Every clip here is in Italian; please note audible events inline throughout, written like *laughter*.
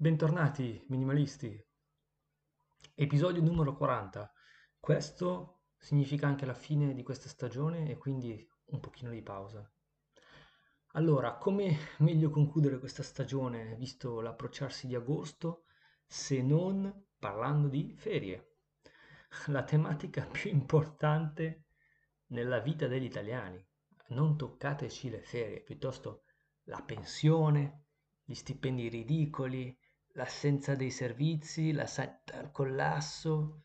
Bentornati minimalisti, episodio numero 40. Questo significa anche la fine di questa stagione e quindi un pochino di pausa. Allora, come meglio concludere questa stagione visto l'approcciarsi di agosto se non parlando di ferie? La tematica più importante nella vita degli italiani. Non toccateci le ferie, piuttosto la pensione, gli stipendi ridicoli, l'assenza dei servizi, la salita al collasso,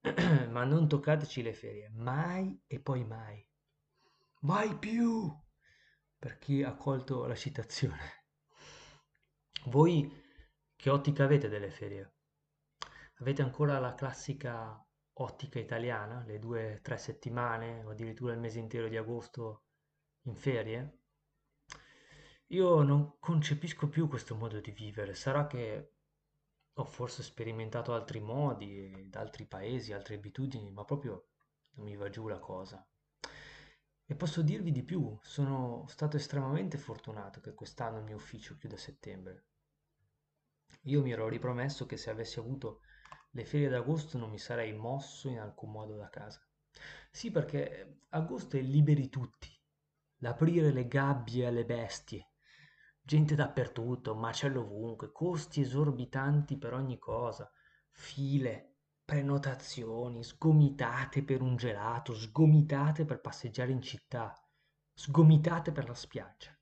*clears throat* ma non toccateci le ferie, mai e poi mai. Mai più! Per chi ha colto la citazione. Voi che ottica avete delle ferie? Avete ancora la classica ottica italiana, le due, tre settimane o addirittura il mese intero di agosto in ferie? Io non concepisco più questo modo di vivere, sarà che ho forse sperimentato altri modi, altri paesi, altre abitudini, ma proprio non mi va giù la cosa. E posso dirvi di più, sono stato estremamente fortunato che quest'anno il mio ufficio chiude a settembre. Io mi ero ripromesso che se avessi avuto le ferie d'agosto non mi sarei mosso in alcun modo da casa. Sì, perché agosto è liberi tutti, l'aprire le gabbie alle bestie, gente dappertutto, macello ovunque, costi esorbitanti per ogni cosa, file, prenotazioni, sgomitate per un gelato, sgomitate per passeggiare in città, sgomitate per la spiaggia.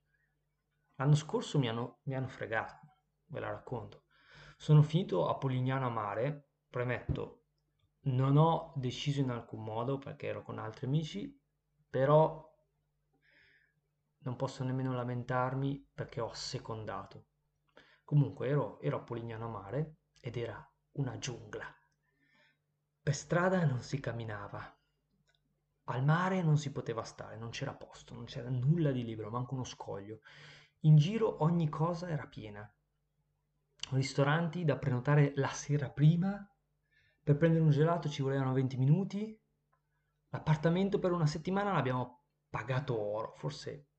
L'anno scorso mi hanno, mi hanno fregato, ve la racconto. Sono finito a Polignano a mare, premetto, non ho deciso in alcun modo perché ero con altri amici, però non posso nemmeno lamentarmi perché ho secondato. Comunque ero, ero a Polignano a Mare ed era una giungla. Per strada non si camminava. Al mare non si poteva stare, non c'era posto, non c'era nulla di libero, manco uno scoglio. In giro ogni cosa era piena. Ristoranti da prenotare la sera prima, per prendere un gelato ci volevano 20 minuti. L'appartamento per una settimana l'abbiamo pagato oro, forse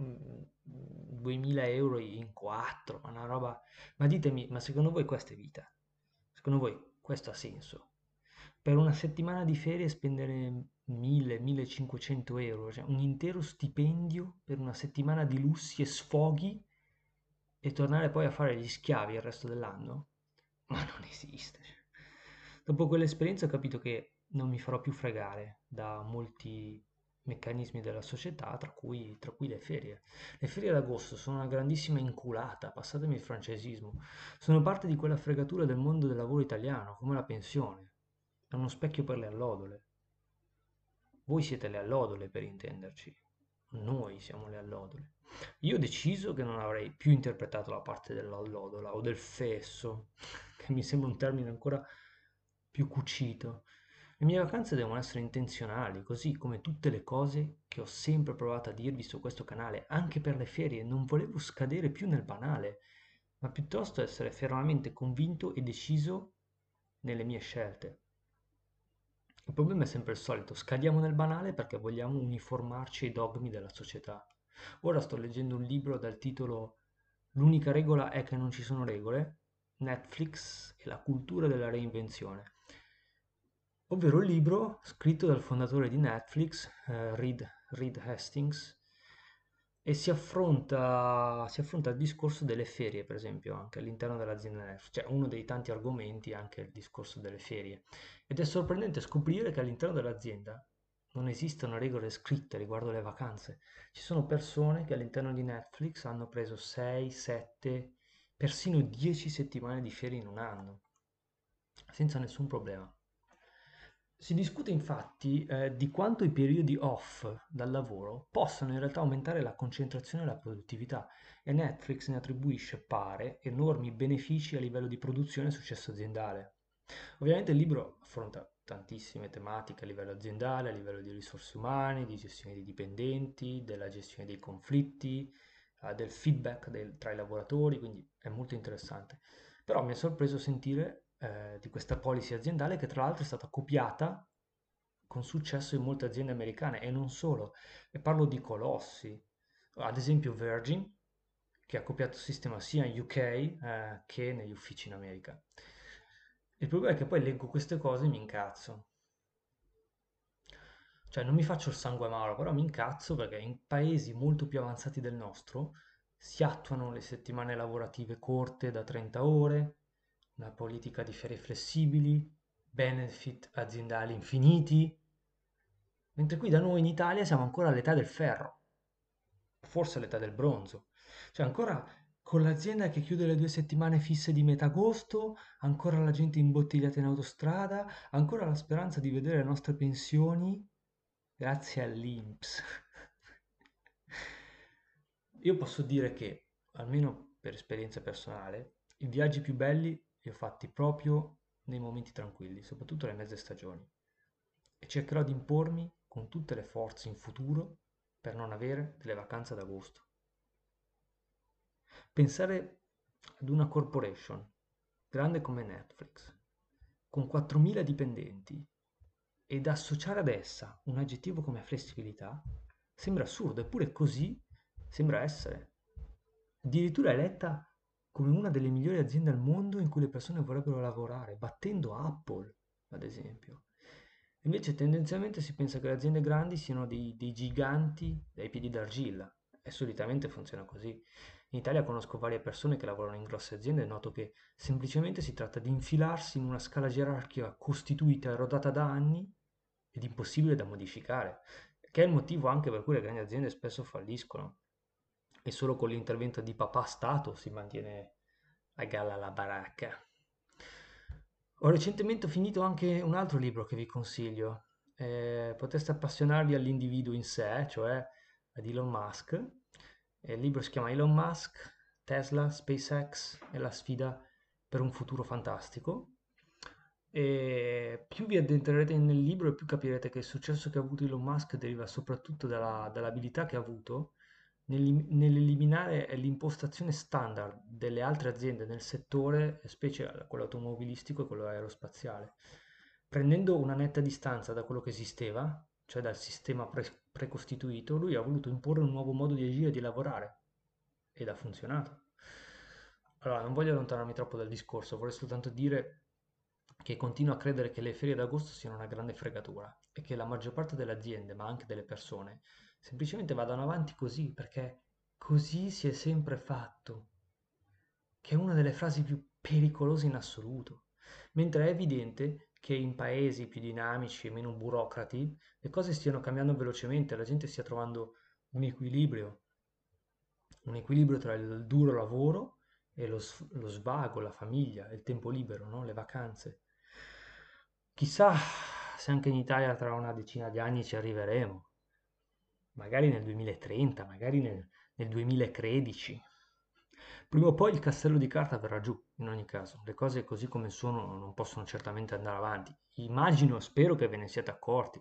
2000 euro in 4, una roba... Ma ditemi, ma secondo voi questa è vita? Secondo voi questo ha senso? Per una settimana di ferie spendere 1000-1500 euro, cioè un intero stipendio per una settimana di lussi e sfoghi e tornare poi a fare gli schiavi il resto dell'anno? Ma non esiste. Dopo quell'esperienza ho capito che non mi farò più fregare da molti meccanismi della società, tra cui, tra cui le ferie. Le ferie d'agosto sono una grandissima inculata, passatemi il francesismo, sono parte di quella fregatura del mondo del lavoro italiano, come la pensione. È uno specchio per le allodole. Voi siete le allodole per intenderci, noi siamo le allodole. Io ho deciso che non avrei più interpretato la parte dell'allodola o del fesso, *laughs* che mi sembra un termine ancora più cucito. Le mie vacanze devono essere intenzionali, così come tutte le cose che ho sempre provato a dirvi su questo canale, anche per le ferie, non volevo scadere più nel banale, ma piuttosto essere fermamente convinto e deciso nelle mie scelte. Il problema è sempre il solito, scadiamo nel banale perché vogliamo uniformarci ai dogmi della società. Ora sto leggendo un libro dal titolo L'unica regola è che non ci sono regole, Netflix e la cultura della reinvenzione ovvero il libro scritto dal fondatore di Netflix, eh, Reed, Reed, Hastings, e si affronta, si affronta il discorso delle ferie, per esempio, anche all'interno dell'azienda Netflix, cioè uno dei tanti argomenti è anche il discorso delle ferie. Ed è sorprendente scoprire che all'interno dell'azienda non esistono regole scritte riguardo le vacanze. Ci sono persone che all'interno di Netflix hanno preso 6, 7, persino 10 settimane di ferie in un anno, senza nessun problema. Si discute infatti eh, di quanto i periodi off dal lavoro possano in realtà aumentare la concentrazione e la produttività e Netflix ne attribuisce, pare, enormi benefici a livello di produzione e successo aziendale. Ovviamente il libro affronta tantissime tematiche a livello aziendale, a livello di risorse umane, di gestione dei dipendenti, della gestione dei conflitti, eh, del feedback del, tra i lavoratori, quindi è molto interessante. Però mi è sorpreso sentire eh, di questa policy aziendale che tra l'altro è stata copiata con successo in molte aziende americane e non solo. E parlo di colossi, ad esempio Virgin, che ha copiato il sistema sia in UK eh, che negli uffici in America. Il problema è che poi leggo queste cose e mi incazzo. Cioè, non mi faccio il sangue amaro, però mi incazzo perché in paesi molto più avanzati del nostro si attuano le settimane lavorative corte da 30 ore, una politica di ferie flessibili, benefit aziendali infiniti, mentre qui da noi in Italia siamo ancora all'età del ferro, forse all'età del bronzo. Cioè ancora con l'azienda che chiude le due settimane fisse di metà agosto, ancora la gente imbottigliata in autostrada, ancora la speranza di vedere le nostre pensioni grazie all'INPS. *laughs* Io posso dire che, almeno per esperienza personale, i viaggi più belli li ho fatti proprio nei momenti tranquilli, soprattutto nelle mezze stagioni. E cercherò di impormi con tutte le forze in futuro per non avere delle vacanze d'agosto. Pensare ad una corporation grande come Netflix, con 4.000 dipendenti, ed associare ad essa un aggettivo come flessibilità sembra assurdo, eppure così sembra essere. Addirittura è letta come una delle migliori aziende al mondo in cui le persone vorrebbero lavorare, battendo Apple, ad esempio. Invece tendenzialmente si pensa che le aziende grandi siano dei, dei giganti dai piedi d'argilla e solitamente funziona così. In Italia conosco varie persone che lavorano in grosse aziende e noto che semplicemente si tratta di infilarsi in una scala gerarchica costituita e rodata da anni ed impossibile da modificare, che è il motivo anche per cui le grandi aziende spesso falliscono e solo con l'intervento di papà Stato si mantiene a galla la baracca. Ho recentemente finito anche un altro libro che vi consiglio. Eh, potreste appassionarvi all'individuo in sé, cioè ad Elon Musk. Il libro si chiama Elon Musk, Tesla, SpaceX e la sfida per un futuro fantastico. E più vi addentrerete nel libro e più capirete che il successo che ha avuto Elon Musk deriva soprattutto dalla, dall'abilità che ha avuto nell'eliminare l'impostazione standard delle altre aziende nel settore, specie quello automobilistico e quello aerospaziale, prendendo una netta distanza da quello che esisteva, cioè dal sistema pre- precostituito, lui ha voluto imporre un nuovo modo di agire e di lavorare ed ha funzionato. Allora, non voglio allontanarmi troppo dal discorso, vorrei soltanto dire che continuo a credere che le ferie d'agosto siano una grande fregatura e che la maggior parte delle aziende, ma anche delle persone, semplicemente vadano avanti così, perché così si è sempre fatto, che è una delle frasi più pericolose in assoluto, mentre è evidente che in paesi più dinamici e meno burocrati le cose stiano cambiando velocemente, la gente stia trovando un equilibrio, un equilibrio tra il duro lavoro e lo, lo svago, la famiglia, il tempo libero, no? le vacanze. Chissà se anche in Italia tra una decina di anni ci arriveremo magari nel 2030, magari nel, nel 2013. Prima o poi il castello di carta verrà giù, in ogni caso. Le cose così come sono non possono certamente andare avanti. Immagino, spero che ve ne siate accorti.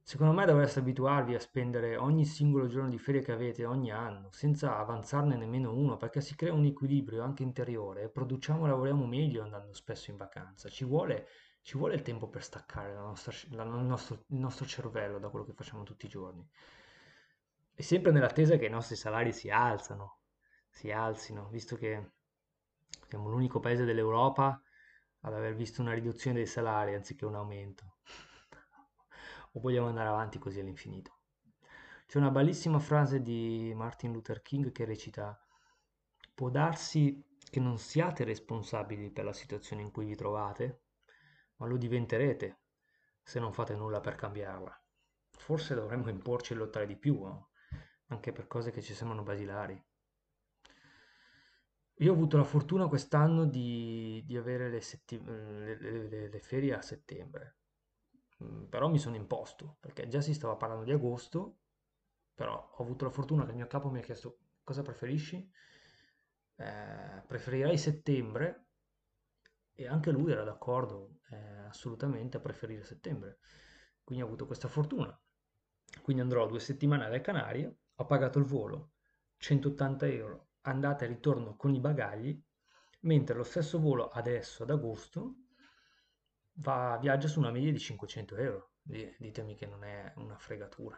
Secondo me dovreste abituarvi a spendere ogni singolo giorno di ferie che avete ogni anno, senza avanzarne nemmeno uno, perché si crea un equilibrio anche interiore e produciamo e lavoriamo meglio andando spesso in vacanza. Ci vuole ci vuole il tempo per staccare la nostra, la, il, nostro, il nostro cervello da quello che facciamo tutti i giorni. E sempre nell'attesa che i nostri salari si alzano, si alzino, visto che siamo l'unico paese dell'Europa ad aver visto una riduzione dei salari anziché un aumento. *laughs* o vogliamo andare avanti così all'infinito? C'è una bellissima frase di Martin Luther King che recita: Può darsi che non siate responsabili per la situazione in cui vi trovate, ma lo diventerete se non fate nulla per cambiarla. Forse dovremmo imporci e lottare di più, no? anche per cose che ci sembrano basilari. Io ho avuto la fortuna quest'anno di, di avere le, setti- le, le, le, ferie a settembre, mm, però mi sono imposto, perché già si stava parlando di agosto, però ho avuto la fortuna che il mio capo mi ha chiesto cosa preferisci? Eh, preferirei settembre e anche lui era d'accordo eh, assolutamente a preferire settembre. Quindi ho avuto questa fortuna. Quindi andrò due settimane alle Canarie, ho pagato il volo 180 euro, andata e ritorno con i bagagli, mentre lo stesso volo adesso ad agosto va, viaggia su una media di 500 euro. Ditemi che non è una fregatura.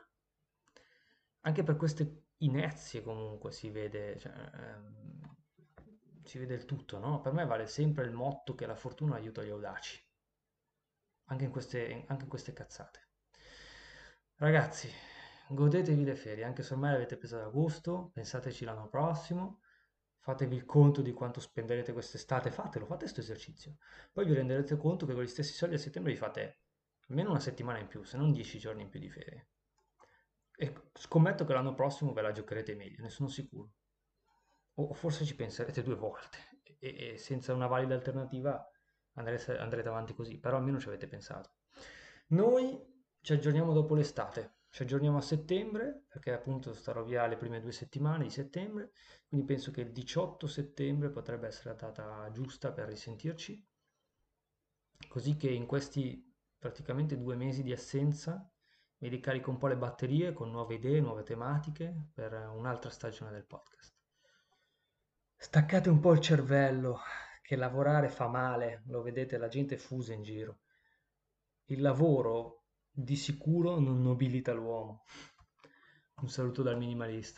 Anche per queste inezie comunque si vede, cioè, ehm, si vede il tutto, no? Per me vale sempre il motto che la fortuna aiuta gli audaci, anche in queste, anche in queste cazzate. Ragazzi, godetevi le ferie, anche se ormai le avete prese ad agosto, pensateci l'anno prossimo, fatevi il conto di quanto spenderete quest'estate, fatelo, fate questo esercizio. Poi vi renderete conto che con gli stessi soldi a settembre vi fate almeno una settimana in più, se non dieci giorni in più di ferie. E scommetto che l'anno prossimo ve la giocherete meglio, ne sono sicuro. O forse ci penserete due volte e, e senza una valida alternativa andrete, andrete avanti così, però almeno ci avete pensato. Noi ci aggiorniamo dopo l'estate, ci aggiorniamo a settembre, perché appunto starò via le prime due settimane di settembre, quindi penso che il 18 settembre potrebbe essere la data giusta per risentirci, così che in questi praticamente due mesi di assenza mi ricarico un po' le batterie con nuove idee, nuove tematiche per un'altra stagione del podcast. Staccate un po' il cervello, che lavorare fa male, lo vedete, la gente è fusa in giro. Il lavoro di sicuro non nobilita l'uomo. Un saluto dal minimalista.